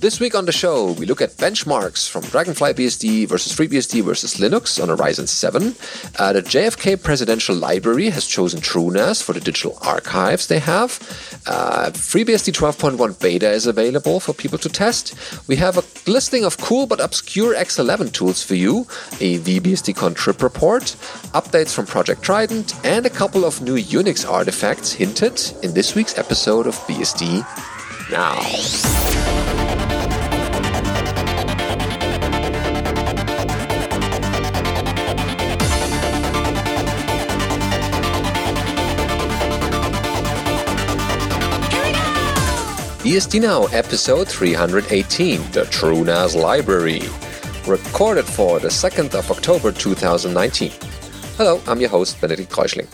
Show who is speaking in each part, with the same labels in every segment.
Speaker 1: This week on the show, we look at benchmarks from Dragonfly BSD versus FreeBSD versus Linux on a Ryzen 7. Uh, the JFK Presidential Library has chosen TrueNAS for the digital archives they have. Uh, FreeBSD 12.1 beta is available for people to test. We have a listing of cool but obscure X11 tools for you, a VBSDCon trip report, updates from Project Trident, and a couple of new Unix artifacts hinted in this week's episode of BSD Now. BSD Now, episode 318, the TrueNAS Library. Recorded for the 2nd of October 2019. Hello, I'm your host, Benedict Reuschling.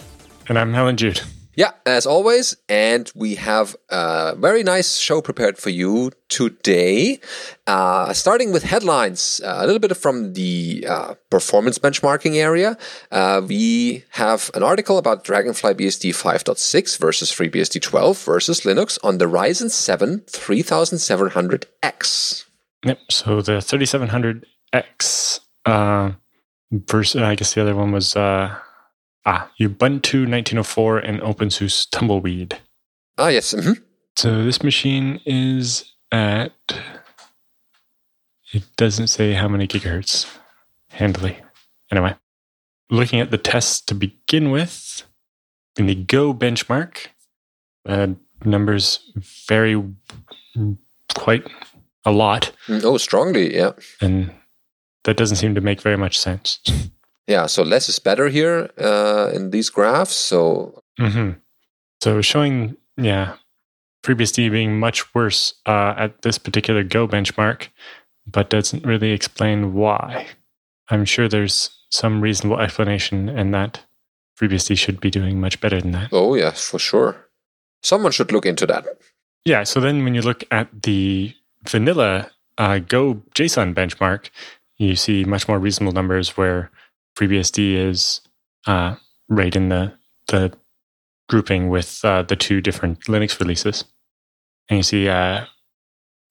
Speaker 2: And I'm Allan Jude.
Speaker 1: Yeah, as always, and we have a very nice show prepared for you today. Uh, starting with headlines, uh, a little bit from the uh, performance benchmarking area. Uh, we have an article about Dragonfly BSD 5.6 versus FreeBSD 12 versus Linux on the Ryzen 7 3700X.
Speaker 2: Yep. So the 3700X uh, versus, I guess the other one was uh, Ah, Ubuntu 1904 and OpenSUSE Tumbleweed.
Speaker 1: Ah, yes. Mm-hmm.
Speaker 2: So this machine is at. It doesn't say how many gigahertz. Handily. Anyway, looking at the tests to begin with, in the Go benchmark, uh, numbers vary quite a lot.
Speaker 1: Mm, oh, strongly, yeah.
Speaker 2: And that doesn't seem to make very much sense.
Speaker 1: Yeah, so less is better here uh, in these graphs. So,
Speaker 2: mm-hmm. so showing yeah, FreeBSD being much worse uh, at this particular Go benchmark, but doesn't really explain why. I'm sure there's some reasonable explanation, and that FreeBSD should be doing much better than that.
Speaker 1: Oh yes, for sure. Someone should look into that.
Speaker 2: Yeah. So then, when you look at the vanilla uh, Go JSON benchmark, you see much more reasonable numbers where FreeBSD is uh, right in the the grouping with uh, the two different Linux releases. And you see uh,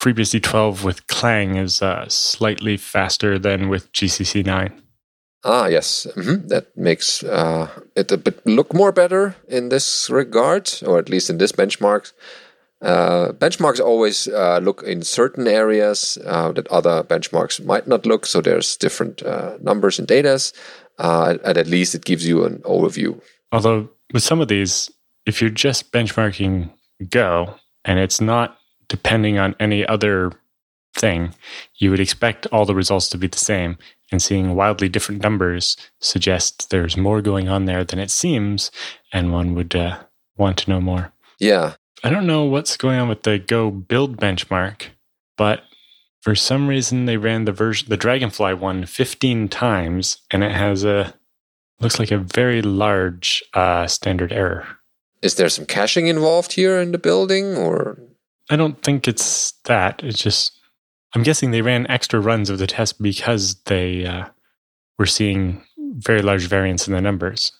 Speaker 2: FreeBSD 12 with Clang is uh, slightly faster than with GCC 9.
Speaker 1: Ah, yes. Mm-hmm. That makes uh, it a bit look more better in this regard, or at least in this benchmark. Uh, benchmarks always uh, look in certain areas uh, that other benchmarks might not look. So there's different uh, numbers and data, uh, and at least it gives you an overview.
Speaker 2: Although with some of these, if you're just benchmarking Go and it's not depending on any other thing, you would expect all the results to be the same. And seeing wildly different numbers suggests there's more going on there than it seems, and one would uh, want to know more.
Speaker 1: Yeah,
Speaker 2: I don't know what's going on with the Go build benchmark, but for some reason they ran the version the Dragonfly one 15 times and it has a looks like a very large uh, standard error.
Speaker 1: Is there some caching involved here in the building or
Speaker 2: I don't think it's that. It's just I'm guessing they ran extra runs of the test because they uh, were seeing very large variance in the numbers.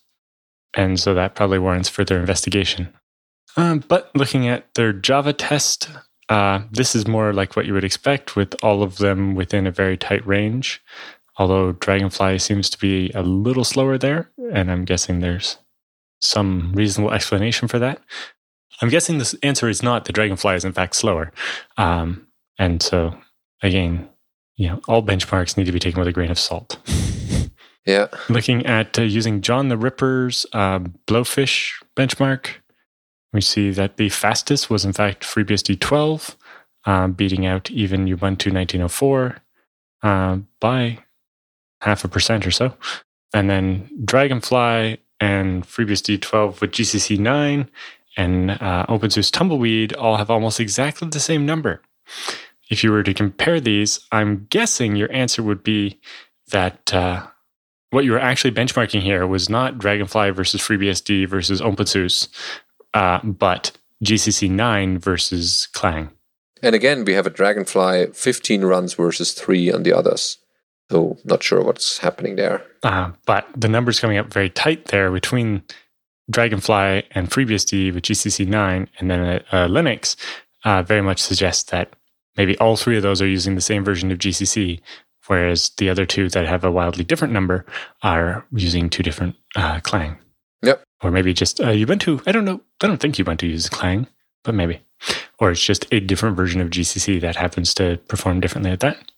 Speaker 2: And so that probably warrants further investigation. Um, but looking at their Java test, uh, this is more like what you would expect with all of them within a very tight range. Although Dragonfly seems to be a little slower there, and I'm guessing there's some reasonable explanation for that. I'm guessing the answer is not the Dragonfly is in fact slower. Um, and so, again, you know, all benchmarks need to be taken with a grain of salt.
Speaker 1: yeah.
Speaker 2: Looking at uh, using John the Ripper's uh, Blowfish benchmark, we see that the fastest was in fact FreeBSD 12, uh, beating out even Ubuntu 1904 uh, by half a percent or so. And then Dragonfly and FreeBSD 12 with GCC 9 and uh, OpenSUSE Tumbleweed all have almost exactly the same number. If you were to compare these, I'm guessing your answer would be that uh, what you were actually benchmarking here was not Dragonfly versus FreeBSD versus OpenSUSE, uh, but GCC 9 versus Clang.
Speaker 1: And again, we have a Dragonfly 15 runs versus 3 on the others. So, not sure what's happening there.
Speaker 2: Uh, but the numbers coming up very tight there between Dragonfly and FreeBSD with GCC 9 and then uh, Linux uh, very much suggests that maybe all three of those are using the same version of GCC, whereas the other two that have a wildly different number are using two different uh, Clang. Or maybe just uh, Ubuntu. I don't know. I don't think Ubuntu uses Clang, but maybe. Or it's just a different version of GCC that happens to perform differently at that.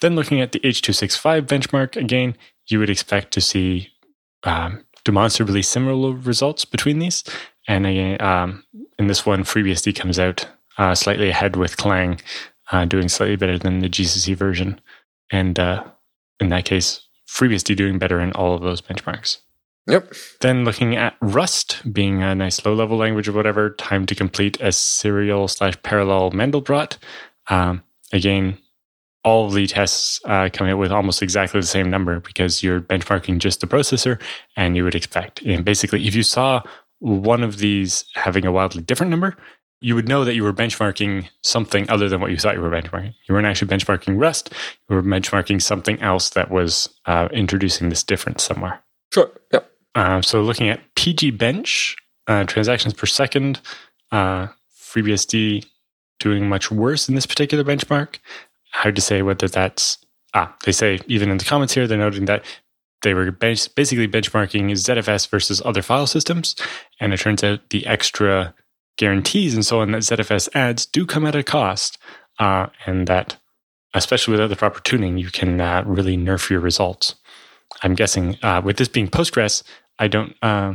Speaker 2: Then looking at the H265 benchmark, again, you would expect to see um, demonstrably similar results between these. And again, um, in this one, FreeBSD comes out uh, slightly ahead with Clang, uh, doing slightly better than the GCC version. And uh, in that case, FreeBSD doing better in all of those benchmarks.
Speaker 1: Yep.
Speaker 2: Then looking at Rust being a nice low level language or whatever, time to complete a serial slash parallel Mandelbrot. Um, again, all of the tests uh, coming out with almost exactly the same number because you're benchmarking just the processor and you would expect. And basically, if you saw one of these having a wildly different number, you would know that you were benchmarking something other than what you thought you were benchmarking. You weren't actually benchmarking Rust, you were benchmarking something else that was uh, introducing this difference somewhere.
Speaker 1: Sure. Yep.
Speaker 2: Uh, so looking at PG Bench, uh, transactions per second, uh, FreeBSD doing much worse in this particular benchmark. Hard to say whether that's, ah, they say even in the comments here, they're noting that they were bench, basically benchmarking ZFS versus other file systems. And it turns out the extra guarantees and so on that ZFS adds do come at a cost. Uh, and that, especially without the proper tuning, you can uh, really nerf your results. I'm guessing uh, with this being Postgres, I don't. Uh,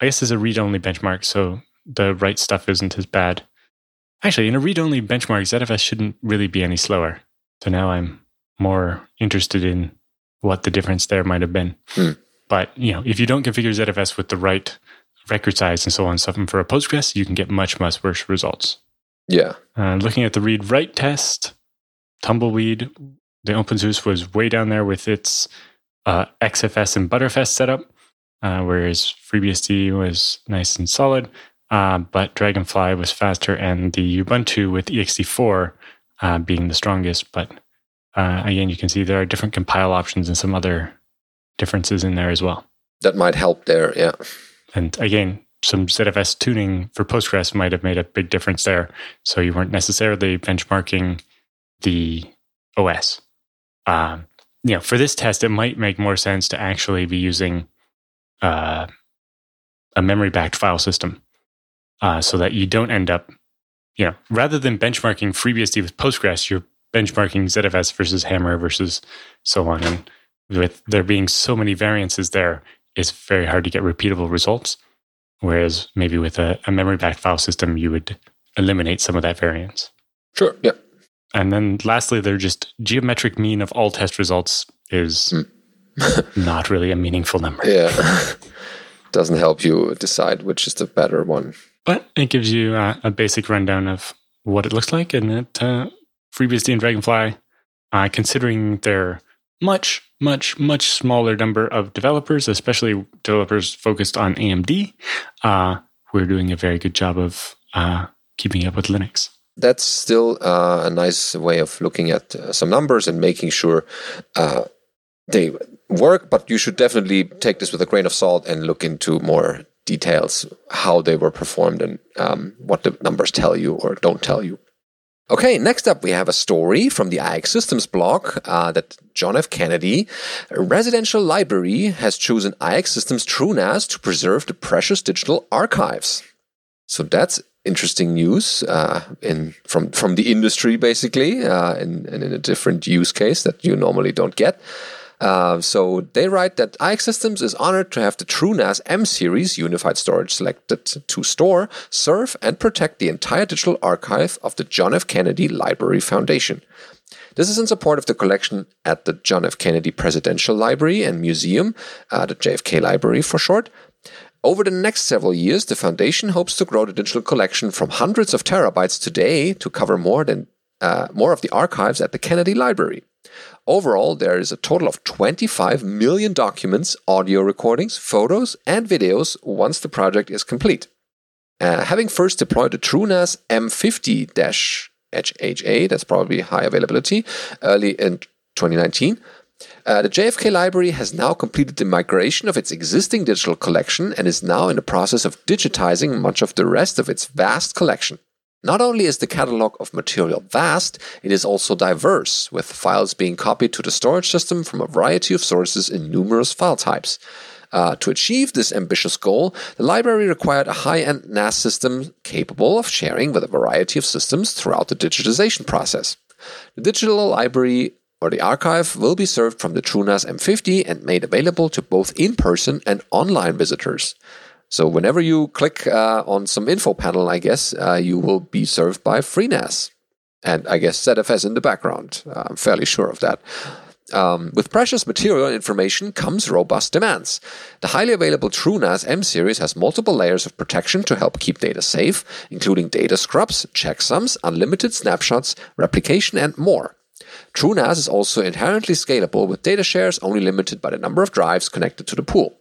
Speaker 2: I guess it's a read-only benchmark, so the write stuff isn't as bad. Actually, in a read-only benchmark, ZFS shouldn't really be any slower. So now I'm more interested in what the difference there might have been.
Speaker 1: Hmm.
Speaker 2: But you know, if you don't configure ZFS with the right record size and so on, stuff, and for a Postgres, you can get much much worse results.
Speaker 1: Yeah.
Speaker 2: Uh, looking at the read-write test, Tumbleweed, the OpenSUSE was way down there with its uh, XFS and Btrfs setup uh, whereas FreeBSD was nice and solid. Uh, but Dragonfly was faster, and the Ubuntu with ext4 uh, being the strongest. But uh, again, you can see there are different compile options and some other differences in there as well.
Speaker 1: That might help there, yeah.
Speaker 2: And again, some ZFS tuning for Postgres might have made a big difference there. So you weren't necessarily benchmarking the OS. Um, you know, for this test, it might make more sense to actually be using uh, a memory backed file system uh, so that you don't end up, you know, rather than benchmarking FreeBSD with Postgres, you're benchmarking ZFS versus Hammer versus so on. And with there being so many variances there, it's very hard to get repeatable results. Whereas maybe with a, a memory backed file system, you would eliminate some of that variance.
Speaker 1: Sure. Yeah.
Speaker 2: And then lastly, they're just geometric mean of all test results is mm. not really a meaningful number.
Speaker 1: Yeah. Doesn't help you decide which is the better one.
Speaker 2: But it gives you uh, a basic rundown of what it looks like. And that uh, FreeBSD and Dragonfly, uh, considering their much, much, much smaller number of developers, especially developers focused on AMD, uh, we're doing a very good job of uh, keeping up with Linux
Speaker 1: that's still uh, a nice way of looking at uh, some numbers and making sure uh, they work, but you should definitely take this with a grain of salt and look into more details how they were performed and um, what the numbers tell you or don't tell you. Okay, next up we have a story from the IX Systems blog uh, that John F. Kennedy Presidential Library has chosen IX Systems TrueNAS to preserve the precious digital archives. So that's interesting news uh, in from from the industry, basically, uh, in, in a different use case that you normally don't get. Uh, so they write that IX Systems is honored to have the TrueNAS M series unified storage selected to store, serve, and protect the entire digital archive of the John F. Kennedy Library Foundation. This is in support of the collection at the John F. Kennedy Presidential Library and Museum, uh, the JFK Library for short. Over the next several years, the foundation hopes to grow the digital collection from hundreds of terabytes today to cover more than uh, more of the archives at the Kennedy Library. Overall, there is a total of 25 million documents, audio recordings, photos, and videos once the project is complete. Uh, having first deployed the TrueNAS M50 HHA, that's probably high availability, early in 2019, uh, the JFK Library has now completed the migration of its existing digital collection and is now in the process of digitizing much of the rest of its vast collection. Not only is the catalog of material vast, it is also diverse, with files being copied to the storage system from a variety of sources in numerous file types. Uh, to achieve this ambitious goal, the library required a high end NAS system capable of sharing with a variety of systems throughout the digitization process. The digital library or the archive will be served from the TrueNAS M50 and made available to both in person and online visitors. So whenever you click uh, on some info panel, I guess uh, you will be served by FreeNAS, and I guess ZFS in the background. Uh, I'm fairly sure of that. Um, with precious material and information comes robust demands. The highly available TrueNAS M series has multiple layers of protection to help keep data safe, including data scrubs, checksums, unlimited snapshots, replication, and more. TrueNAS is also inherently scalable with data shares only limited by the number of drives connected to the pool.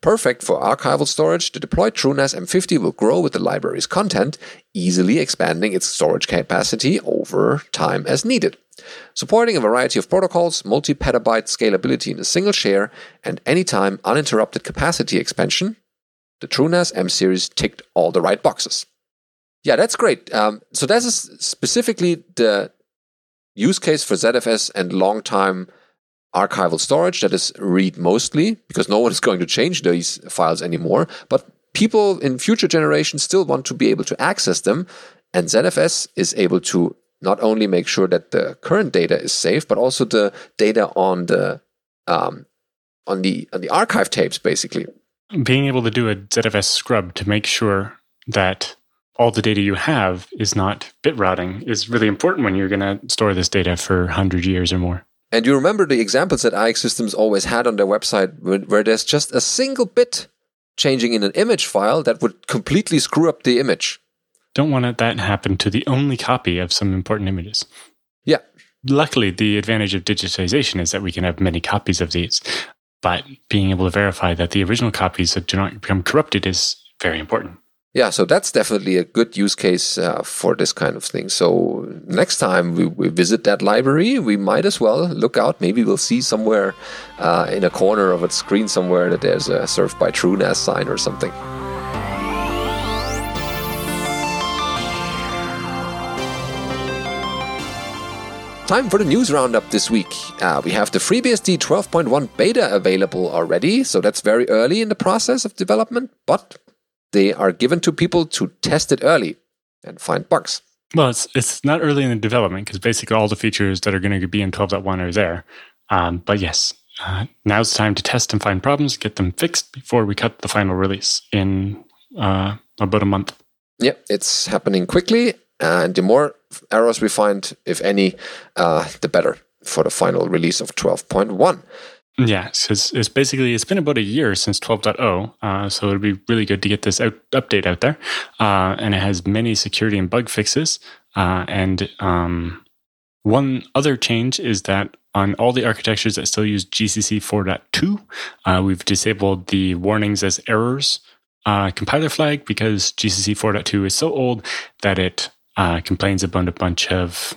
Speaker 1: Perfect for archival storage, the deployed TrueNAS M50 will grow with the library's content, easily expanding its storage capacity over time as needed. Supporting a variety of protocols, multi petabyte scalability in a single share, and anytime uninterrupted capacity expansion, the TrueNAS M series ticked all the right boxes. Yeah, that's great. Um, so, that is specifically the use case for ZFS and long time archival storage that is read mostly because no one is going to change these files anymore. But people in future generations still want to be able to access them. And ZFS is able to not only make sure that the current data is safe, but also the data on the um, on the on the archive tapes, basically.
Speaker 2: Being able to do a ZFS scrub to make sure that all the data you have is not bit routing is really important when you're going to store this data for 100 years or more.
Speaker 1: And you remember the examples that IX Systems always had on their website where, where there's just a single bit changing in an image file that would completely screw up the image.
Speaker 2: Don't want that to happen to the only copy of some important images.
Speaker 1: Yeah.
Speaker 2: Luckily, the advantage of digitization is that we can have many copies of these. But being able to verify that the original copies do not become corrupted is very important
Speaker 1: yeah, so that's definitely a good use case uh, for this kind of thing. So next time we, we, visit that library, we might as well look out. Maybe we'll see somewhere uh, in a corner of a screen somewhere that there's a Served by TrueNAS sign or something. Time for the news roundup this week. Uh, we have the FreeBSD 12.1 beta available already, so that's very early in the process of development, but they are given to people to test it early and find bugs.
Speaker 2: Well, it's it's not early in the development because basically all the features that are going to be in 12.1 are there. Um, but yes, uh, now's the time to test and find problems, get them fixed before we cut the final release in uh, about a month.
Speaker 1: Yeah, it's happening quickly, and the more errors we find, if any, uh, the better for the final release of 12.1.
Speaker 2: Yeah, because it's basically it's been about a year since 12.0, uh, so it'll be really good to get this out, update out there, uh, and it has many security and bug fixes. Uh, and um, one other change is that on all the architectures that still use GCC 4.2, uh, we've disabled the warnings as errors uh, compiler flag because GCC 4.2 is so old that it uh, complains about a bunch of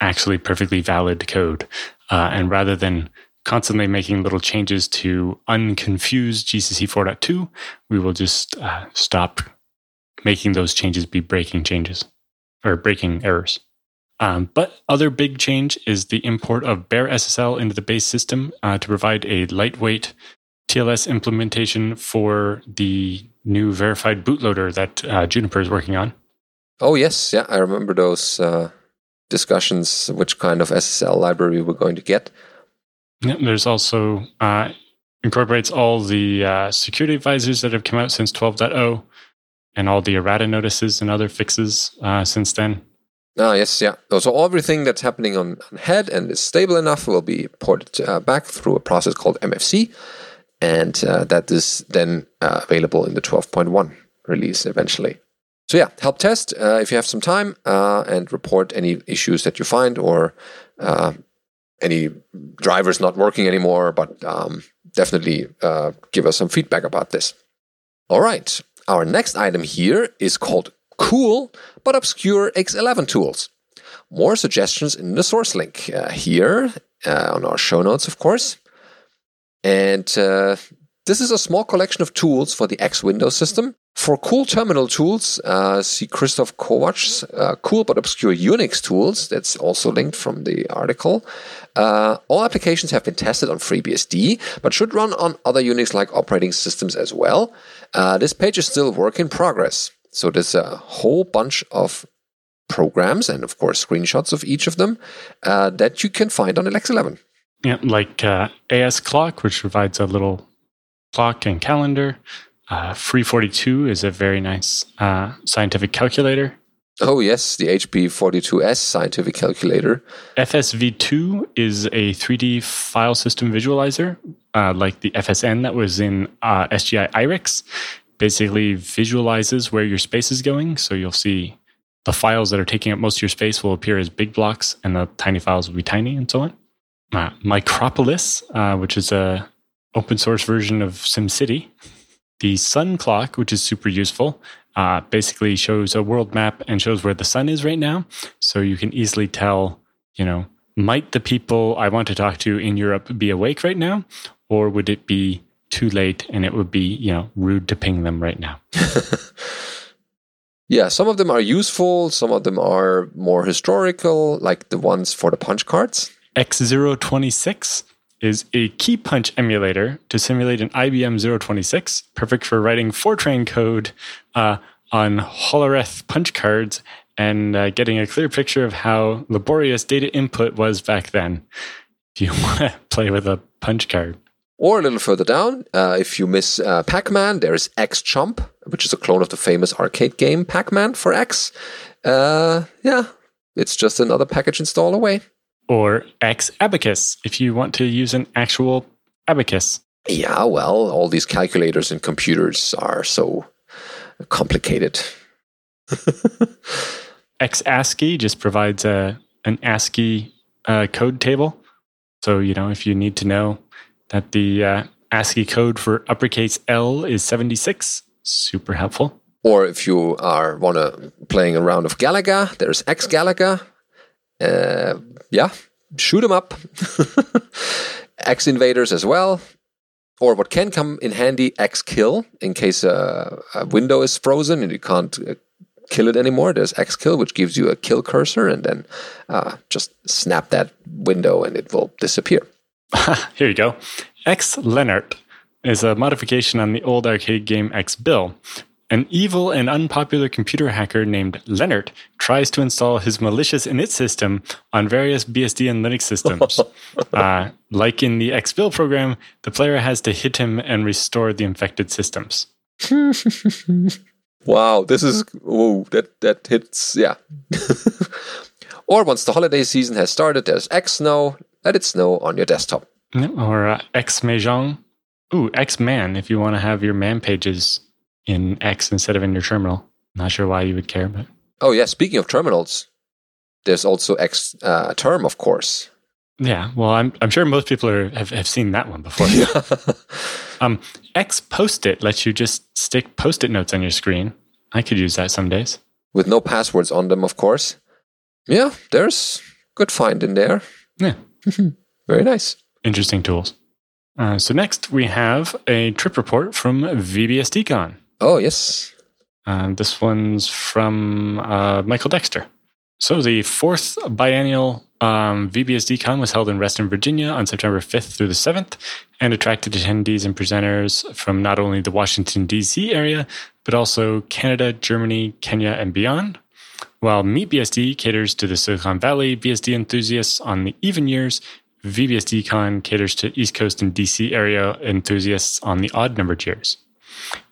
Speaker 2: actually perfectly valid code, and rather than constantly making little changes to unconfuse GCC 4.2, we will just uh, stop making those changes be breaking changes or breaking errors. Um, but other big change is the import of BearSSL into the base system uh, to provide a lightweight TLS implementation for the new verified bootloader that uh, Juniper is working on.
Speaker 1: Oh yes, yeah, I remember those uh, discussions. Which kind of SSL library we're going to get.
Speaker 2: There's also uh, incorporates all the uh, security advisors that have come out since 12.0 and all the errata notices and other fixes uh, since then.
Speaker 1: Ah, yes, yeah. So everything that's happening on, on head and is stable enough will be ported uh, back through a process called MFC, and uh, that is then uh, available in the 12.1 release eventually. So yeah, help test uh, if you have some time and report any issues that you find or any drivers not working anymore, but um, definitely uh, give us some feedback about this. All right, our next item here is called Cool but Obscure X11 Tools. More suggestions in the source link uh, here uh, on our show notes, of course. And uh, This is a small collection of tools for the X Windows system. For cool terminal tools, uh, see Kristof Kovacs' uh, cool but obscure Unix tools. That's also linked from the article. Uh, all applications have been tested on FreeBSD, but should run on other Unix-like operating systems as well. Uh, this page is still work in progress. So there's a whole bunch of programs and, of course, screenshots of each of them uh, that you can find on LX11.
Speaker 2: Yeah, like uh, AS Clock, which provides a little clock and calendar. Uh, Free42 is a very nice uh, scientific calculator.
Speaker 1: Oh, yes, the HP42S scientific calculator.
Speaker 2: FSV2 is a 3D file system visualizer, uh, like the FSN that was in uh, SGI IRIX. Basically, visualizes where your space is going. So you'll see the files that are taking up most of your space will appear as big blocks, and the tiny files will be tiny, and so on. Uh, Micropolis, uh, which is a open source version of SimCity. The sun clock, which is super useful, uh, basically shows a world map and shows where the sun is right now. So you can easily tell, you know, might the people I want to talk to in Europe be awake right now? Or would it be too late and it would be, you know, rude to ping them right now?
Speaker 1: yeah, some of them are useful, some of them are more historical, like the ones for the punch cards.
Speaker 2: X026 is a key punch emulator to simulate an IBM 026, perfect for writing Fortran code uh, on Hollerith punch cards and uh, getting a clear picture of how laborious data input was back then. If you want to play with a punch card.
Speaker 1: Or a little further down, uh, if you miss uh, Pac Man, there's X Chomp, which is a clone of the famous arcade game Pac Man for X. Uh, yeah, it's just another package install away
Speaker 2: or X abacus if you want to use an actual abacus.
Speaker 1: Yeah, well, all these calculators and computers are so complicated.
Speaker 2: X ASCII just provides a an ASCII uh, code table. So you know if you need to know that the uh, ASCII code for uppercase L is seventy six, super helpful.
Speaker 1: Or if you are wanna playing a round of Galaga, there's X Galaga. Uh, yeah, shoot them up. X invaders as well. Or what can come in handy, X kill, in case a, a window is frozen and you can't uh, kill it anymore. There's X kill, which gives you a kill cursor, and then uh, just snap that window and it will disappear.
Speaker 2: Here you go. X Lennart is a modification on the old arcade game X Bill, an evil and unpopular computer hacker named Lennart tries to install his malicious init system on various BSD and Linux systems. uh, like in the XBill program, the player has to hit him and restore the infected systems.
Speaker 1: wow, this is oh that that hits yeah. or once the holiday season has started, there's X Snow. Let it snow on your desktop.
Speaker 2: Or uh, X Mahjong. Ooh, X Man if you want to have your man pages in X instead of in your terminal. Not sure why you would care, but
Speaker 1: oh yeah. Speaking of terminals, there's also X uh, term, of course.
Speaker 2: Yeah, well, I'm I'm sure most people are, have have seen that one before. um, X Post-it lets you just stick Post-it notes on your screen. I could use that some days
Speaker 1: with no passwords on them, of course. Yeah, there's good find in there.
Speaker 2: Yeah,
Speaker 1: very nice.
Speaker 2: Interesting tools. Uh, so next we have a trip report from VBSDCon.
Speaker 1: Oh, yes.
Speaker 2: Uh, this one's from uh, Michael Dexter. So, the fourth biennial um, VBSDCon was held in Reston, Virginia on September 5th through the 7th and attracted attendees and presenters from not only the Washington, D.C. area, but also Canada, Germany, Kenya, and beyond. While MeetBSD caters to the Silicon Valley BSD enthusiasts on the even years, VBSDCon caters to East Coast and DC area enthusiasts on the odd numbered years.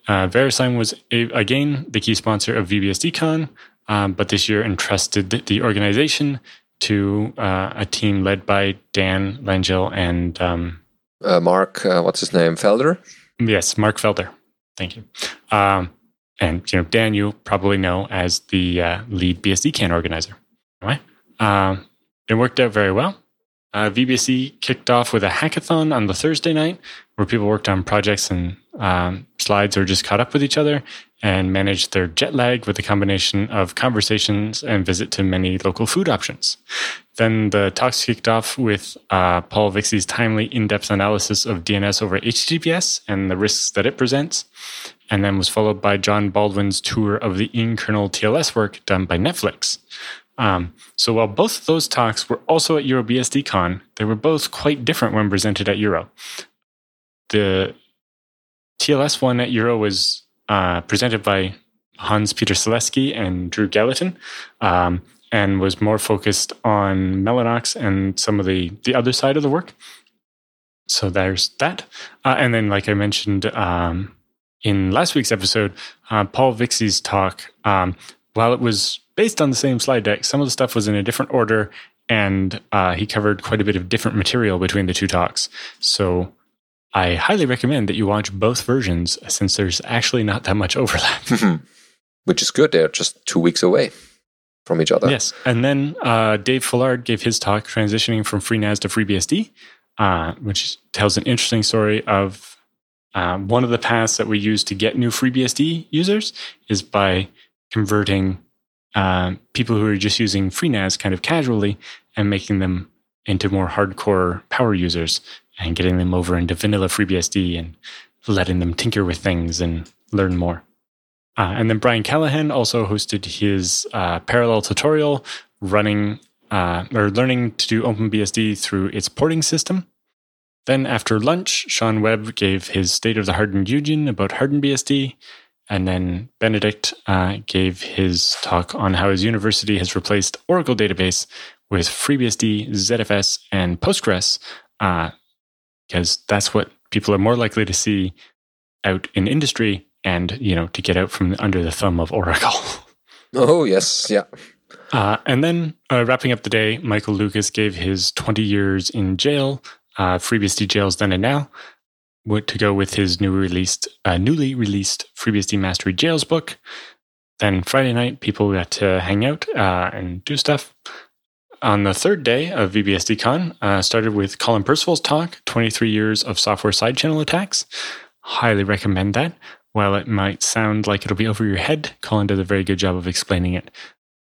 Speaker 2: Uh, VeriSign was a, again the key sponsor of VBSDCon, um, but this year entrusted the organization to uh, a team led by Dan Langille and um,
Speaker 1: uh, Mark. Uh, what's his name? Felder.
Speaker 2: Yes, Mark Felder. Thank you. Um, and you know Dan, you probably know as the uh, lead BSDCan organizer. Right? Um, it worked out very well. Uh, VBSD kicked off with a hackathon on the Thursday night where people worked on projects and um, slides or just caught up with each other and managed their jet lag with a combination of conversations and visit to many local food options. then the talks kicked off with uh, Paul Vixie's timely in-depth analysis of DNS over HTTPS and the risks that it presents, and then was followed by John Baldwin's tour of the in-kernel TLS work done by Netflix. Um, so while both of those talks were also at EuroBSDCon, they were both quite different when presented at Euro. The TLS one at Euro was uh, presented by Hans Petter Selasky and Drew Gallatin, um, and was more focused on Mellanox and some of the the other side of the work. So there's that, uh, and then like I mentioned um, in last week's episode, uh, Paul Vixie's talk, um, while it was based on the same slide deck, some of the stuff was in a different order, and uh, he covered quite a bit of different material between the two talks. So I highly recommend that you watch both versions since there's actually not that much overlap.
Speaker 1: Which is good. They're just two weeks away from each other.
Speaker 2: Yes. And then uh, Dave Fullard gave his talk transitioning from FreeNAS to FreeBSD, uh, which tells an interesting story of uh, one of the paths that we use to get new FreeBSD users is by converting uh, people who are just using FreeNAS kind of casually and making them into more hardcore power users and getting them over into vanilla FreeBSD and letting them tinker with things and learn more. Uh, and then Brian Callahan also hosted his uh, parallel tutorial running uh, or learning to do OpenBSD through its porting system. Then after lunch, Shawn Webb gave his State of the Hardened Union about Hardened BSD. And then Benedict uh, gave his talk on how his university has replaced Oracle database with FreeBSD, ZFS, and Postgres, because that's what people are more likely to see out in industry and you know to get out from under the thumb of Oracle.
Speaker 1: Oh yes, yeah.
Speaker 2: Uh, and then uh, wrapping up the day, Michael Lucas gave his 20 years in jail, uh, FreeBSD jails then and now, to go with his new released, uh, newly released FreeBSD Mastery Jails book. Then Friday night, people got to hang out uh, and do stuff. On the third day of VBSDCon, uh, started with Colin Percival's talk, 23 years of software side channel attacks. Highly recommend that. While it might sound like it'll be over your head, Colin did a very good job of explaining it.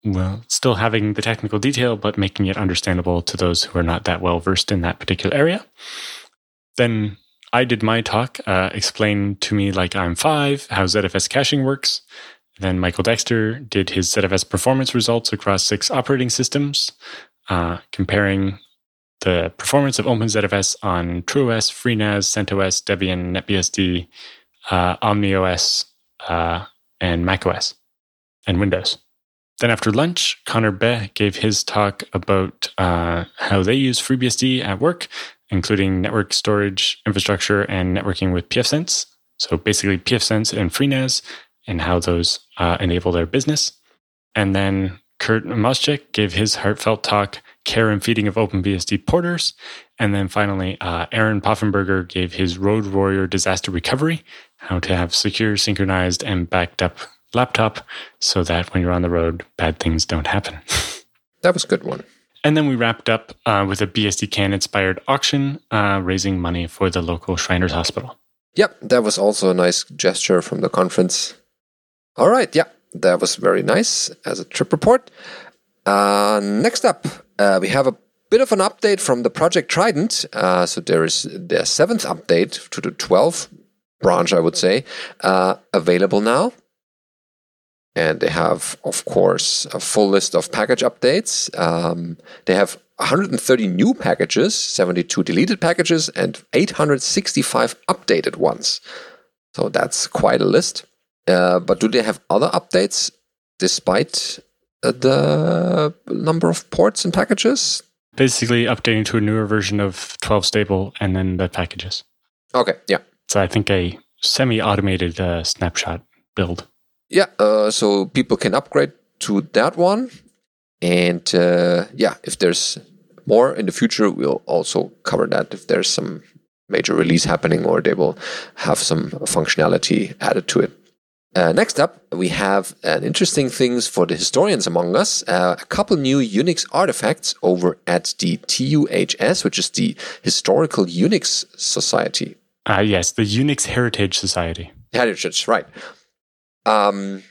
Speaker 2: Well, still having the technical detail, but making it understandable to those who are not that well versed in that particular area. Then I did my talk, uh, explain to me like I'm five, how ZFS caching works. Then Michael Dexter did his ZFS performance results across six operating systems, uh, comparing the performance of OpenZFS on TrueOS, FreeNAS, CentOS, Debian, NetBSD, uh, OmniOS, uh, and macOS and Windows. Then after lunch, Connor Beh gave his talk about uh, how they use FreeBSD at work, including network storage infrastructure and networking with pfSense. So basically, pfSense and FreeNAS and how those uh, enable their business. And then Kurt Mosiejczuk gave his heartfelt talk, Care and Feeding of OpenBSD Porters. And then finally, uh, Aaron Poffenberger gave his Road Warrior Disaster Recovery, how to have secure, synchronized, and backed up laptop so that when you're on the road, bad things don't happen.
Speaker 1: that was a good one.
Speaker 2: And then we wrapped up uh, with a BSDCan inspired auction, uh, raising money for the local Shriners Hospital.
Speaker 1: Yep, that was also a nice gesture from the conference. All right, yeah, that was very nice as a trip report. Uh, next up, uh, we have a bit of an update from the Project Trident. Uh, so there is the seventh update to the 12th branch, I would say, uh, available now. And they have, of course, a full list of package updates. Um, they have 130 new packages, 72 deleted packages, and 865 updated ones. So that's quite a list. Uh, but do they have other updates despite uh, the number of ports and packages?
Speaker 2: Basically, updating to a newer version of 12 stable and then the packages.
Speaker 1: Okay, yeah.
Speaker 2: So I think a semi-automated uh, snapshot build.
Speaker 1: Yeah, uh, so people can upgrade to that one, and uh, yeah, if there's more in the future, we'll also cover that. If there's some major release happening, or they will have some functionality added to it. Uh, next up, we have an interesting things for the historians among us. Uh, a couple new Unix artifacts over at the TUHS, which is the Historical Unix Society.
Speaker 2: Uh, yes, the Unix Heritage Society.
Speaker 1: Heritage, right. Um,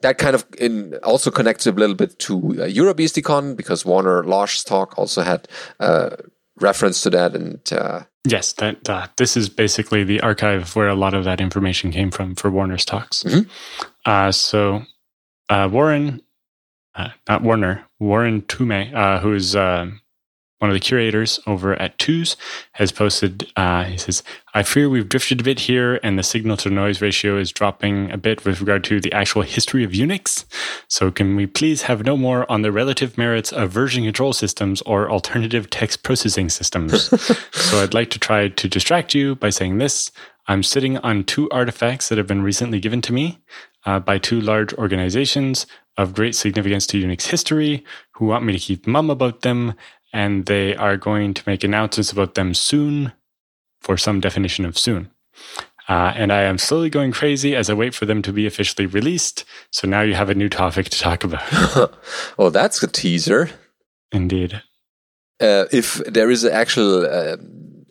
Speaker 1: that kind of in, also connects a little bit to uh, because Warner Losh's talk also had uh, reference to that. And uh,
Speaker 2: yes, that uh, this is basically the archive where a lot of that information came from for Warner's talks.
Speaker 1: Mhm.
Speaker 2: Uh, so uh, Warren, uh, not Warner, Warren Toomey, uh, who is um one of the curators over at TUHS, has posted. Uh, he says, "I fear we've drifted a bit here, and the signal to noise ratio is dropping a bit with regard to the actual history of Unix. So, can we please have no more on the relative merits of version control systems or alternative text processing systems?" so, I'd like to try to distract you by saying this. I'm sitting on two artifacts that have been recently given to me uh, by two large organizations of great significance to Unix history who want me to keep mum about them, and they are going to make announcements about them soon for some definition of soon. Uh, and I am slowly going crazy as I wait for them to be officially released. So now you have a new topic to talk about.
Speaker 1: well, that's a teaser.
Speaker 2: Indeed.
Speaker 1: Uh, if there is an actual uh,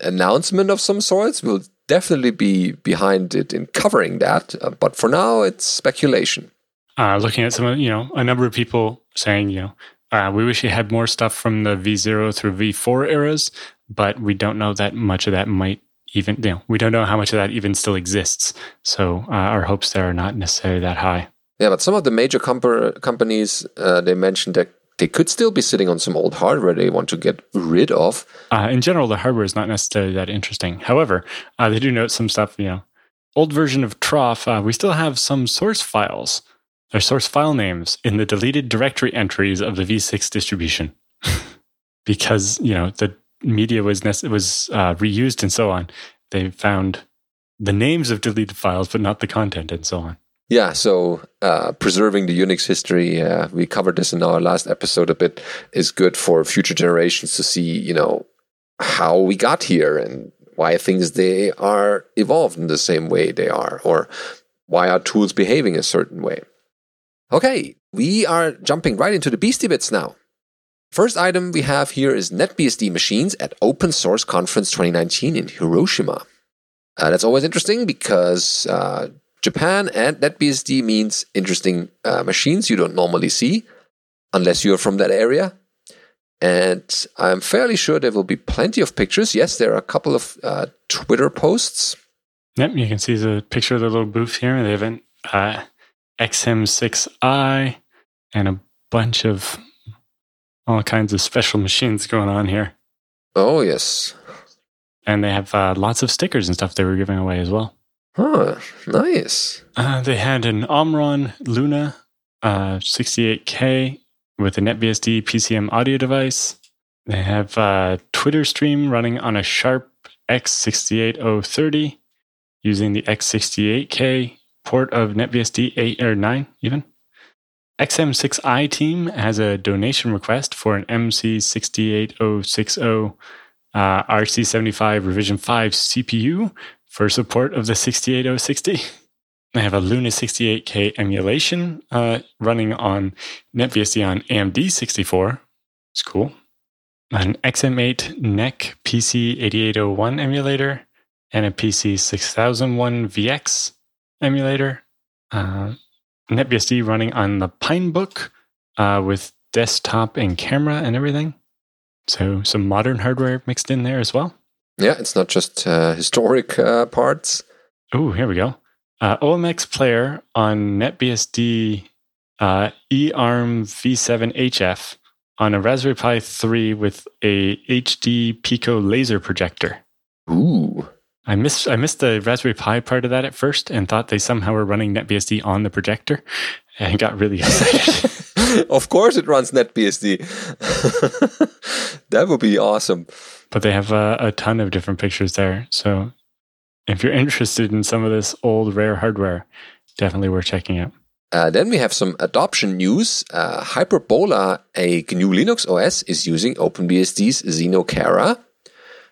Speaker 1: announcement of some sorts, we'll definitely be behind it in covering that. Uh, but for now, it's speculation.
Speaker 2: Uh, looking at some, of you know, a number of people saying, you know, uh, we wish we had more stuff from the V0 through V4 eras, but we don't know that much of that might even, you know, we don't know how much of that even still exists. So uh, our hopes there are not necessarily that high.
Speaker 1: Yeah, but some of the major comp- companies uh, they mentioned that they could still be sitting on some old hardware they want to get rid of.
Speaker 2: Uh, in general, the hardware is not necessarily that interesting. However, uh, they do note some stuff, you know, old version of troff, uh, we still have some source files or source file names in the deleted directory entries of the V6 distribution because, you know, the media was, nece- was uh, reused and so on. They found the names of deleted files, but not the content and so on.
Speaker 1: Yeah, so uh, preserving the Unix history, uh, we covered this in our last episode a bit, is good for future generations to see, you know, how we got here and why things they are evolved in the same way they are, or why are tools behaving a certain way. Okay, we are jumping right into the Beastie Bits now. First item we have here is NetBSD machines at Open Source Conference 2019 in Hiroshima. Uh, that's always interesting because uh, Japan and NetBSD means interesting uh, machines you don't normally see unless you're from that area. And I'm fairly sure there will be plenty of pictures. Yes, there are a couple of uh, Twitter posts.
Speaker 2: Yep, you can see the picture of the little booth here. They have an uh, XM6i and a bunch of all kinds of special machines going on here.
Speaker 1: Oh, yes.
Speaker 2: And they have uh, lots of stickers and stuff they were giving away as well.
Speaker 1: Huh, nice.
Speaker 2: Uh, they had an Omron Luna uh, 68K with a NetBSD PCM audio device. They have a Twitter stream running on a Sharp X68030 using the X68K port of NetBSD 8 or 9 even. XM6i team has a donation request for an MC68060 uh, RC75 revision 5 CPU for support of the 68060. I have a Luna 68K emulation uh, running on NetBSD on AMD 64. It's cool. An XM8 NEC PC8801 emulator and a PC 6001 VX emulator. Uh, NetBSD running on the Pinebook uh, with desktop and camera and everything. So some modern hardware mixed in there as well.
Speaker 1: Yeah, it's not just uh, historic uh, parts.
Speaker 2: Oh, here we go. Uh, OMX player on NetBSD uh, eARM V7HF on a Raspberry Pi 3 with a HD Pico laser projector.
Speaker 1: Ooh.
Speaker 2: I missed I missed the Raspberry Pi part of that at first and thought they somehow were running NetBSD on the projector and got really excited.
Speaker 1: of course it runs NetBSD. that would be awesome.
Speaker 2: but they have a, a ton of different pictures there. So if you're interested in some of this old rare hardware, definitely worth checking out.
Speaker 1: Uh, then we have some adoption news. Uh, Hyperbola, a GNU Linux OS, is using OpenBSD's Xenocara.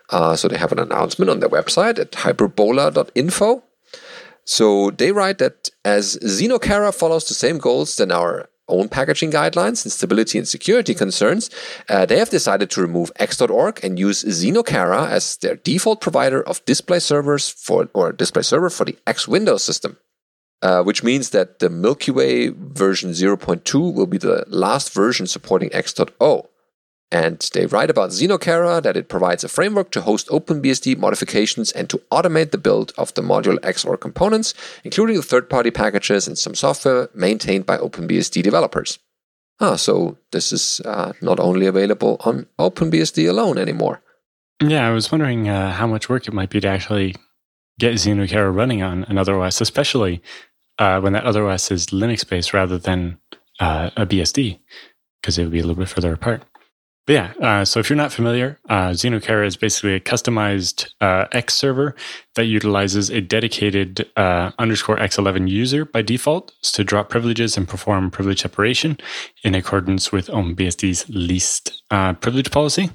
Speaker 1: Uh, so they have an announcement on their website at hyperbola.info. So they write that as Xenocara follows the same goals than our own packaging guidelines and stability and security concerns, uh, they have decided to remove X.org and use Xenocara as their default provider of display servers for or display server for the X Windows system. uh, which means that the Milky Way version 0.2 will be the last version supporting X.0. And they write about Xenocara that it provides a framework to host OpenBSD modifications and to automate the build of the module XOR components, including the third party packages and some software maintained by OpenBSD developers. Ah, so this is uh, not only available on OpenBSD alone anymore.
Speaker 2: Yeah, I was wondering uh, how much work it might be to actually get Xenocara running on another OS, especially uh, when that other OS is Linux based rather than uh, a BSD, because it would be a little bit further apart. But yeah, uh, so if you're not familiar, uh, Xenocara is basically a customized uh, X server that utilizes a dedicated uh, underscore X11 user by default to drop privileges and perform privilege separation in accordance with OpenBSD's least uh, privilege policy.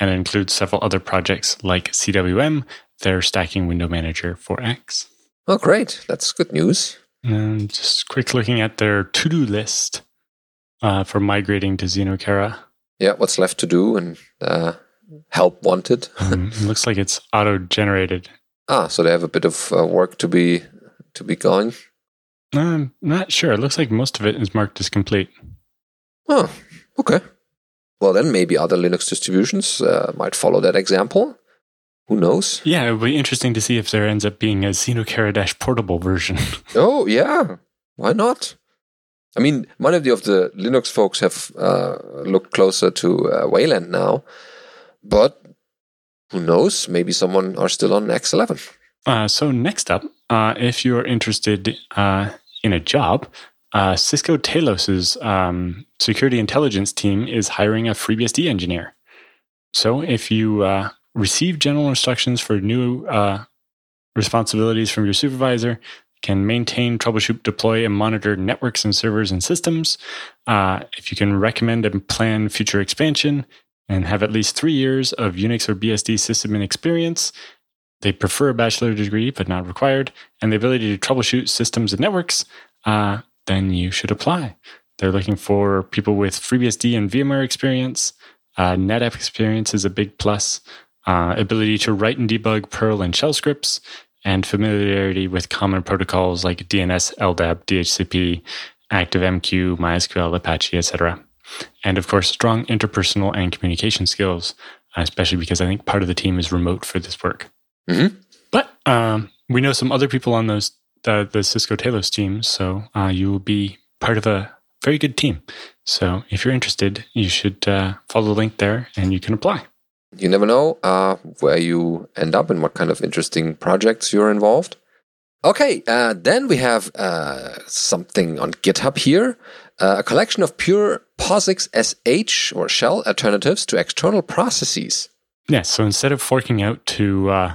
Speaker 2: And it includes several other projects like CWM, their stacking window manager for X.
Speaker 1: Oh, great. That's good news.
Speaker 2: And just quick looking at their to do list uh, for migrating to Xenocara.
Speaker 1: Yeah, what's left to do and uh, help wanted.
Speaker 2: um, it looks like it's auto generated.
Speaker 1: Ah, so they have a bit of uh, work to be to be going.
Speaker 2: I'm not sure. It looks like most of it is marked as complete.
Speaker 1: Oh, okay. Well, then maybe other Linux distributions uh, might follow that example. Who knows?
Speaker 2: Yeah, it would be interesting to see if there ends up being a Xenocara Dash portable version.
Speaker 1: oh, yeah. Why not? I mean, many of the, Linux folks have uh, looked closer to uh, Wayland now, but who knows? Maybe someone are still on X11.
Speaker 2: Uh, so next up, uh, if you're interested uh, in a job, uh, Cisco Talos's um, security intelligence team is hiring a FreeBSD engineer. So if you receive general instructions for new responsibilities from your supervisor, can maintain, troubleshoot, deploy, and monitor networks and servers and systems. Uh, if you can recommend and plan future expansion, and have at least three years of Unix or BSD system and experience. They prefer a bachelor degree, but not required, and the ability to troubleshoot systems and networks. Uh, then you should apply. They're looking for people with FreeBSD and VMware experience. Uh, NetApp experience is a big plus. Uh, ability to write and debug Perl and shell scripts, and familiarity with common protocols like DNS, LDAP, DHCP, ActiveMQ, MySQL, Apache, etc. And of course, strong interpersonal and communication skills, especially because I think part of the team is remote for this work.
Speaker 1: Mm-hmm.
Speaker 2: But um, we know some other people on those the, the Cisco Talos teams, so uh, you will be part of a very good team. So if you're interested, you should uh, follow the link there and you can apply
Speaker 1: you never know uh, where you end up and what kind of interesting projects you're involved. Okay, uh, then we have uh, something on GitHub here uh, a collection of pure POSIX SH or shell alternatives to external processes.
Speaker 2: Yeah, so instead of forking out to uh,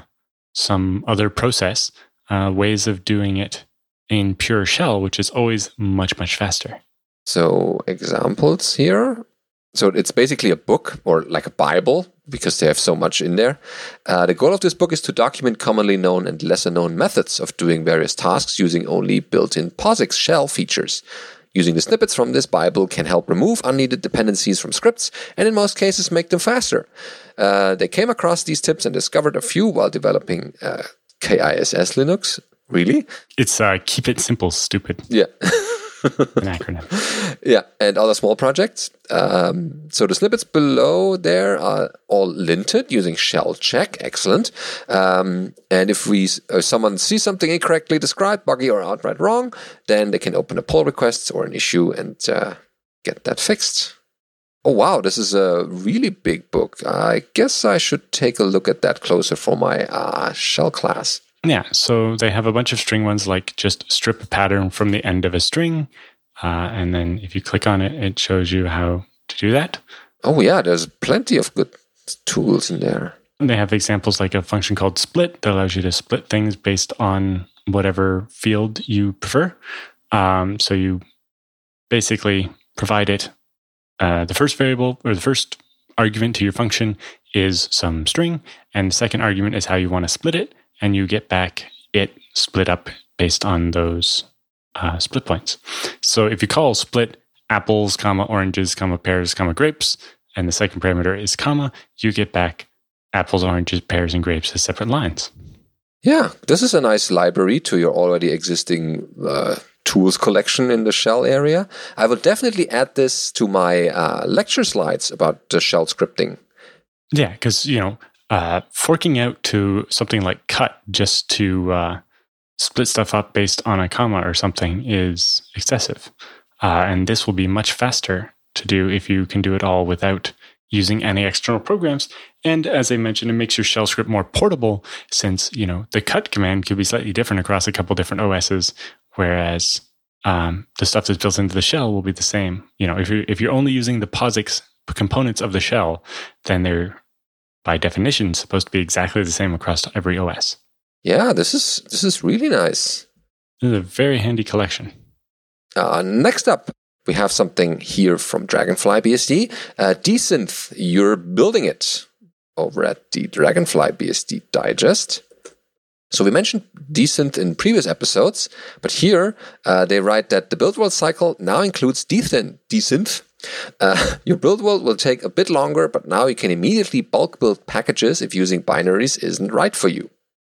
Speaker 2: some other process, uh, ways of doing it in pure shell, which is always much, much faster.
Speaker 1: So, examples here so it's basically a book or like a Bible because they have so much in there. Uh, the goal of this book is to document commonly known and lesser known methods of doing various tasks using only built in POSIX shell features. Using the snippets from this Bible can help remove unneeded dependencies from scripts and in most cases make them faster. Uh, they came across these tips and discovered a few while developing uh, KISS Linux. Really?
Speaker 2: It's uh, keep it simple, stupid.
Speaker 1: Yeah.
Speaker 2: an acronym.
Speaker 1: Yeah, and other small projects. Um, so the snippets below there are all linted using shell check. Excellent. Um, and if we if someone sees something incorrectly described, buggy or outright wrong, then they can open a pull request or an issue and uh, get that fixed. Oh wow, this is a really big book. I guess I should take a look at that closer for my uh, shell class.
Speaker 2: Yeah, so they have a bunch of string ones like just strip a pattern from the end of a string. Uh, and then if you click on it, it shows you how to do that.
Speaker 1: Oh, yeah, there's plenty of good tools in there.
Speaker 2: And they have examples like a function called split that allows you to split things based on whatever field you prefer. Um, so you basically provide it uh, the first variable or the first argument to your function is some string, and the second argument is how you want to split it and you get back it split up based on those uh, split points. So if you call split apples, comma oranges, comma pears, comma grapes, and the second parameter is comma, you get back apples, oranges, pears, and grapes as separate lines.
Speaker 1: Yeah, this is a nice library to your already existing uh, tools collection in the shell area. I will definitely add this to my uh, lecture slides about the shell scripting.
Speaker 2: Yeah, because, you know, uh, forking out to something like cut just to uh, split stuff up based on a comma or something is excessive. Uh, and this will be much faster to do if you can do it all without using any external programs. And as I mentioned, it makes your shell script more portable since, you know, the cut command could be slightly different across a couple different OSs, whereas um, the stuff that's built into the shell will be the same. You know, if you're, if you're only using the POSIX components of the shell, then they're by definition supposed to be exactly the same across every OS.
Speaker 1: Yeah, this is this is really nice.
Speaker 2: This is a very handy collection.
Speaker 1: Uh, next up, we have something here from Dragonfly BSD. Uh, Dsynth, you're building it over at the Dragonfly BSD Digest. So we mentioned Dsynth in previous episodes, but here uh, they write that the build world cycle now includes Dsynth. Dsynth. Uh, your build world will take a bit longer, but now you can immediately bulk build packages if using binaries isn't right for you.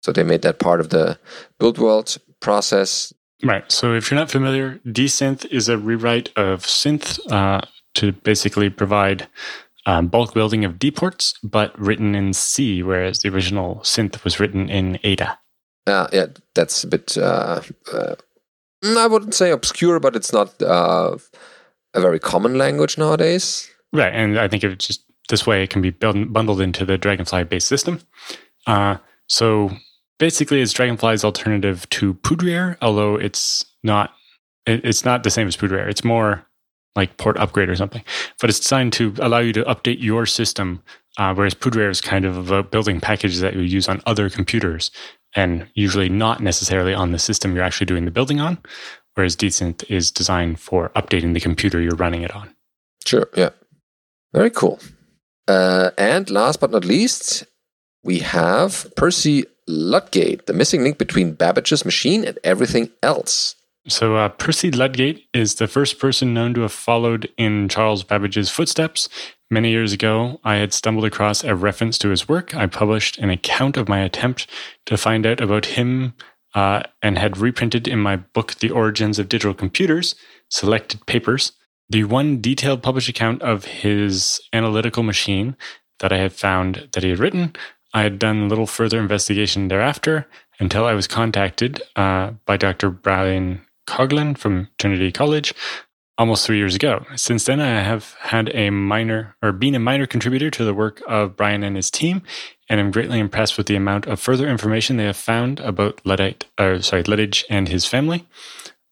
Speaker 1: So they made that part of the build world process.
Speaker 2: Right. So if you're not familiar, dsynth is a rewrite of synth uh, to basically provide um, bulk building of D ports, but written in C, whereas the original synth was written in Ada.
Speaker 1: Uh, yeah, that's a bit, uh, uh, I wouldn't say obscure, but it's not uh, a very common language nowadays.
Speaker 2: Right. And I think it just this way it can be build, bundled into the Dragonfly based system. Uh, so basically it's Dragonfly's alternative to Poudriere, although it's not it, it's not the same as Poudriere. It's more like port upgrade or something. But it's designed to allow you to update your system, uh, whereas Poudriere is kind of about building packages that you use on other computers and usually not necessarily on the system you're actually doing the building on. Whereas Dsynth is designed for updating the computer you're running it on.
Speaker 1: Sure, yeah. Very cool. Uh, and last but not least, we have Percy Ludgate, the missing link between Babbage's machine and everything else.
Speaker 2: So, uh, Percy Ludgate is the first person known to have followed in Charles Babbage's footsteps. Many years ago, I had stumbled across a reference to his work. I published an account of my attempt to find out about him uh, and had reprinted in my book, The Origins of Digital Computers, selected papers. The one detailed published account of his analytical machine that I had found that he had written I had done little further investigation thereafter until I was contacted uh, by Dr. Brian Coghlan from Trinity College almost three years ago. Since then, I have had a minor or been a minor contributor to the work of Brian and his team, and I'm greatly impressed with the amount of further information they have found about Luddite, or sorry, and his family.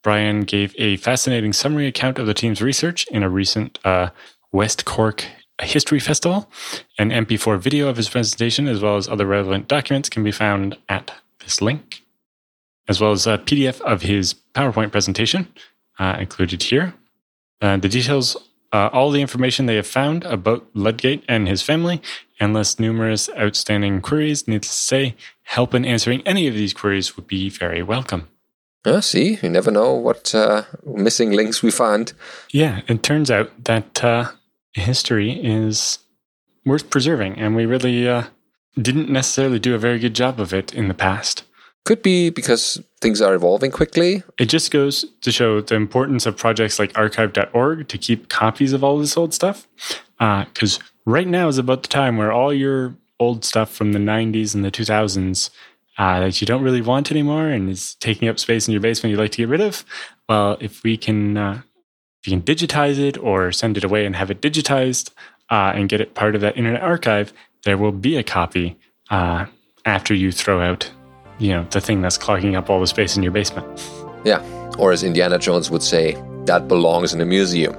Speaker 2: Brian gave a fascinating summary account of the team's research in a recent uh, West Cork history festival. An MP4 video of his presentation, as well as other relevant documents, can be found at this link, as well as a PDF of his PowerPoint presentation uh, included here. Uh, the details, uh, all the information they have found about Ludgate and his family, and less numerous outstanding queries. Needless to say, help in answering any of these queries would be very welcome.
Speaker 1: Yeah, see, you never know what uh, missing links we find.
Speaker 2: Yeah, it turns out that uh, history is worth preserving, and we really uh, didn't necessarily do a very good job of it in the past.
Speaker 1: Could be because things are evolving quickly.
Speaker 2: It just goes to show the importance of projects like archive.org to keep copies of all this old stuff. Because uh, right now is about the time where all your old stuff from the 90s and the 2000s uh, that you don't really want anymore and is taking up space in your basement you'd like to get rid of. Well, if we can uh, you can digitize it or send it away and have it digitized uh, and get it part of that Internet Archive, there will be a copy uh, after you throw out, you know, the thing that's clogging up all the space in your basement.
Speaker 1: Yeah, or as Indiana Jones would say, that belongs in a museum.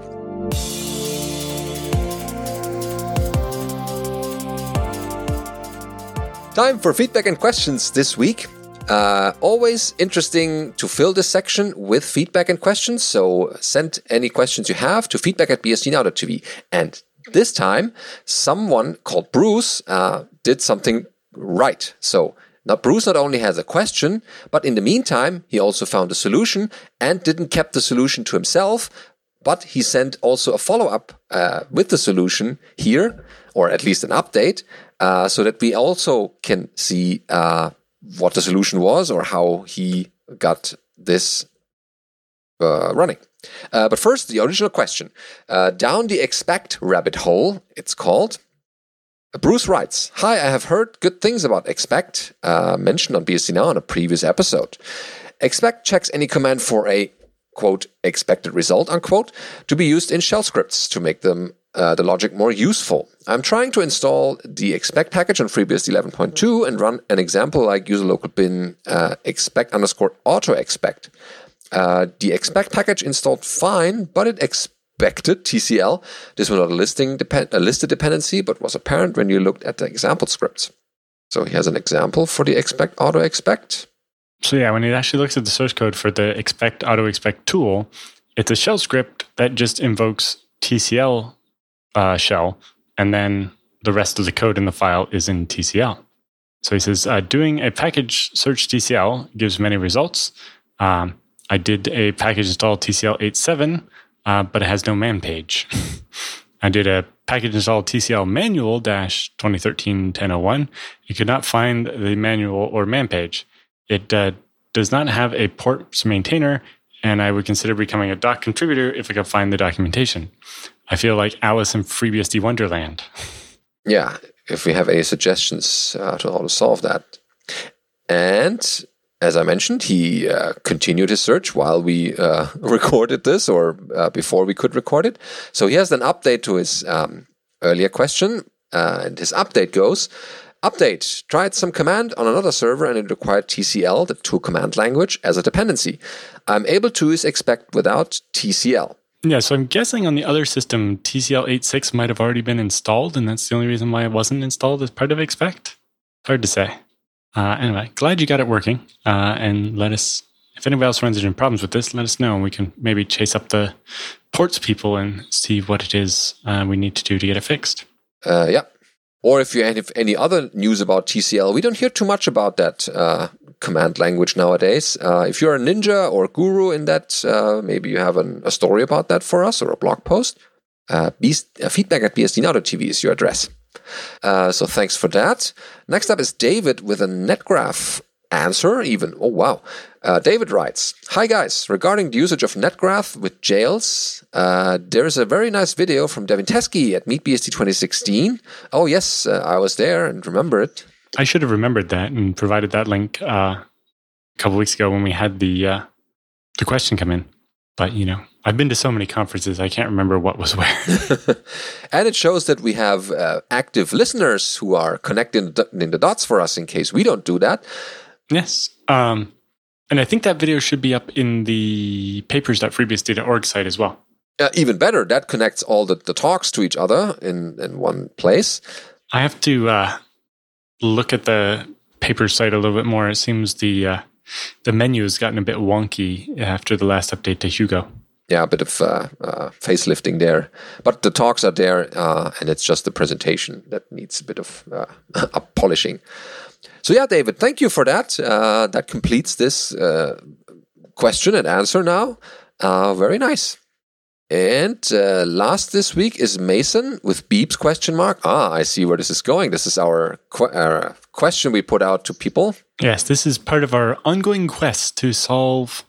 Speaker 1: Time for feedback and questions this week. Uh, always interesting to fill this section with feedback and questions. So send any questions you have to feedback at bsdnow.tv. And this time, someone called Bruce uh, did something right. So now Bruce not only has a question, but in the meantime, he also found a solution and didn't keep the solution to himself, but he sent also a follow up uh, with the solution here, or at least an update, uh, so that we also can see uh, what the solution was or how he got this uh, running. Uh, but first, the original question. Uh, down the expect rabbit hole, it's called. Bruce writes, Hi, I have heard good things about expect, uh, mentioned on BSD Now in a previous episode. Expect checks any command for a quote expected result unquote to be used in shell scripts to make them uh, the logic more useful. I'm trying to install the expect package on FreeBSD 11.2 and run an example like user local bin uh, expect underscore auto expect. Uh, the expect package installed fine, but it expected TCL. This was not a listing depend- a listed dependency, but was apparent when you looked at the example scripts. So he has an example for the expect auto expect.
Speaker 2: So yeah, when it actually looks at the source code for the expect auto expect tool, it's a shell script that just invokes TCL uh, shell, and then the rest of the code in the file is in TCL. So he says uh, doing a package search TCL gives many results. Um, I did a package install TCL 87, uh, but it has no man page. I did a package install TCL manual dash 2013 1001. You could not find the manual or man page. It uh, does not have a ports maintainer, and I would consider becoming a doc contributor if I could find the documentation. I feel like Alice in FreeBSD Wonderland.
Speaker 1: Yeah, if we have any suggestions uh, to how to solve that. And as I mentioned, he uh, continued his search while we uh, recorded this or uh, before we could record it. So he has an update to his um, earlier question. Uh, and his update goes Update tried some command on another server and it required TCL, the tool command language, as a dependency. I'm able to use expect without TCL.
Speaker 2: Yeah, so I'm guessing on the other system, TCL 86 might have already been installed, and that's the only reason why it wasn't installed as part of expect. Hard to say. Uh, anyway, glad you got it working. Uh, and let us, if anybody else runs into problems with this, let us know. and We can maybe chase up the ports people and see what it is uh, we need to do to get it fixed.
Speaker 1: Uh, yeah. Or if you have any other news about TCL, we don't hear too much about that uh, command language nowadays. Uh, if you're a ninja or a guru in that, maybe you have an, a story about that for us or a blog post. Uh, uh feedback at bsdnow.tv is your address. Uh, so thanks for that. Next up is David with a netgraph answer even oh wow. Uh, david writes hi guys. Regarding the usage of netgraph with jails uh, there is a very nice video from devin teske at meetbsd 2016 oh yes uh, i was there and remember it.
Speaker 2: I should have remembered that and provided that link uh, a couple weeks ago when we had the uh, the question come in but you know I've been to so many conferences, I can't remember what was where.
Speaker 1: and it shows that we have uh, active listeners who are connecting in the dots for us in case we don't do that.
Speaker 2: Yes. Um, and I think that video should be up in the papers.freebsd.org site as well.
Speaker 1: Uh, even better, that connects all the, the talks to each other in, in one place.
Speaker 2: I have to uh, look at the paper site a little bit more. It seems the uh, the menu has gotten a bit wonky after the last update to Hugo
Speaker 1: yeah, a bit of uh, uh, facelifting there. But the talks are there, uh, and it's just the presentation that needs a bit of uh, polishing. So, yeah, David, thank you for that. Uh, that completes this uh, question and answer now. very nice. And last this week is Mason with Beeps question mark. Ah, I see where this is going. This is our, qu- our question we put out to people.
Speaker 2: Yes, this is part of our ongoing quest to solve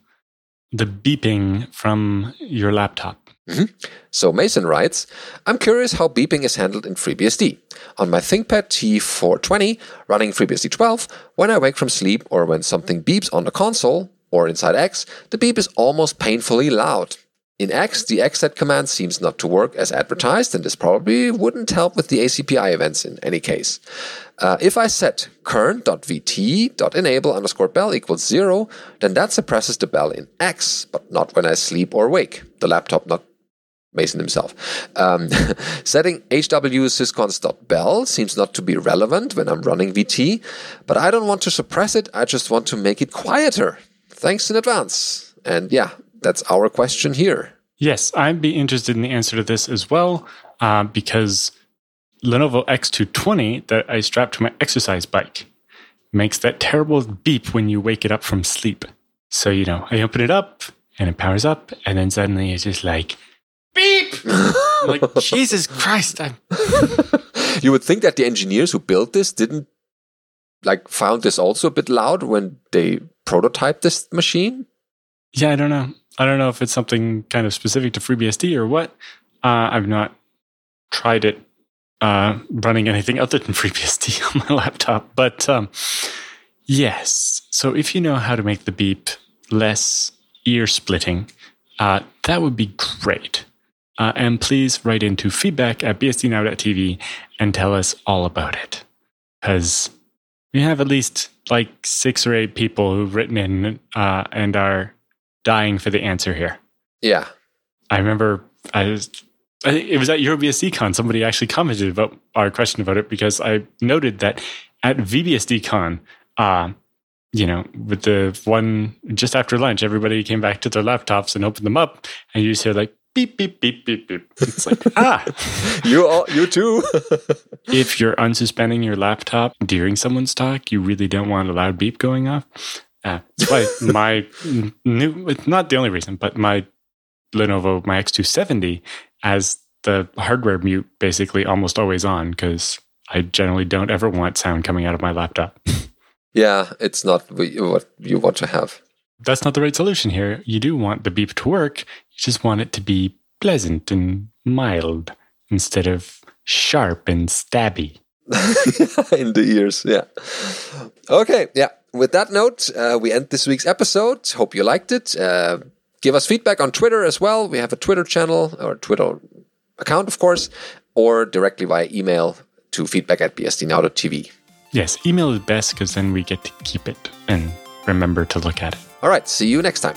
Speaker 2: the beeping from your laptop.
Speaker 1: Mm-hmm. So Mason writes, I'm curious how beeping is handled in FreeBSD. On my ThinkPad T420 running FreeBSD 12, when I wake from sleep or when something beeps on the console or inside X, the beep is almost painfully loud. In X, the xset command seems not to work as advertised, and this probably wouldn't help with the ACPI events in any case. Uh, if I set current.vt.enable underscore bell equals zero, then that suppresses the bell in X, but not when I sleep or wake. The laptop, not Mason himself. Um, setting hw syscons.bell seems not to be relevant when I'm running VT, but I don't want to suppress it, I just want to make it quieter. Thanks in advance. And yeah, that's our question here.
Speaker 2: Yes, I'd be interested in the answer to this as well, uh, because Lenovo X220 that I strap to my exercise bike makes that terrible beep when you wake it up from sleep. So, you know, I open it up and it powers up, and then suddenly it's just like, beep! like, Jesus Christ. I'm...
Speaker 1: you would think that the engineers who built this didn't like found this also a bit loud when they prototyped this machine?
Speaker 2: Yeah, I don't know. I don't know if it's something kind of specific to FreeBSD or what. Uh, I've not tried it uh, running anything other than FreeBSD on my laptop, but um, yes. So if you know how to make the beep less ear splitting, uh, that would be great. Uh, and please write into feedback at bsdnow.tv and tell us all about it. Because we have at least like six or eight people who've written in uh, and are dying for the answer here.
Speaker 1: Yeah.
Speaker 2: I remember I was, I think it was at EuroBSDCon. Somebody actually commented about our question about it because I noted that at VBSDCon, uh, you know, with the one just after lunch, everybody came back to their laptops and opened them up, and you just hear like beep beep beep beep beep. It's like ah,
Speaker 1: you all, you too.
Speaker 2: if you're unsuspending your laptop during someone's talk, you really don't want a loud beep going off. Uh, that's why my new, it's not the only reason, but my Lenovo, my X270 has the hardware mute basically almost always on because I generally don't ever want sound coming out of my laptop.
Speaker 1: yeah, it's not what you want to have.
Speaker 2: That's not the right solution here. You do want the beep to work, you just want it to be pleasant and mild instead of sharp and stabby.
Speaker 1: in the ears, yeah. Okay, yeah with that note, uh, we end this week's episode. Hope you liked it. Uh, give us feedback on Twitter as well. We have a Twitter channel or Twitter account, of course, or directly via email to feedback at bsdnow.tv.
Speaker 2: Yes, email is best because then we get to keep it and remember to look at it.
Speaker 1: All right, see you next time.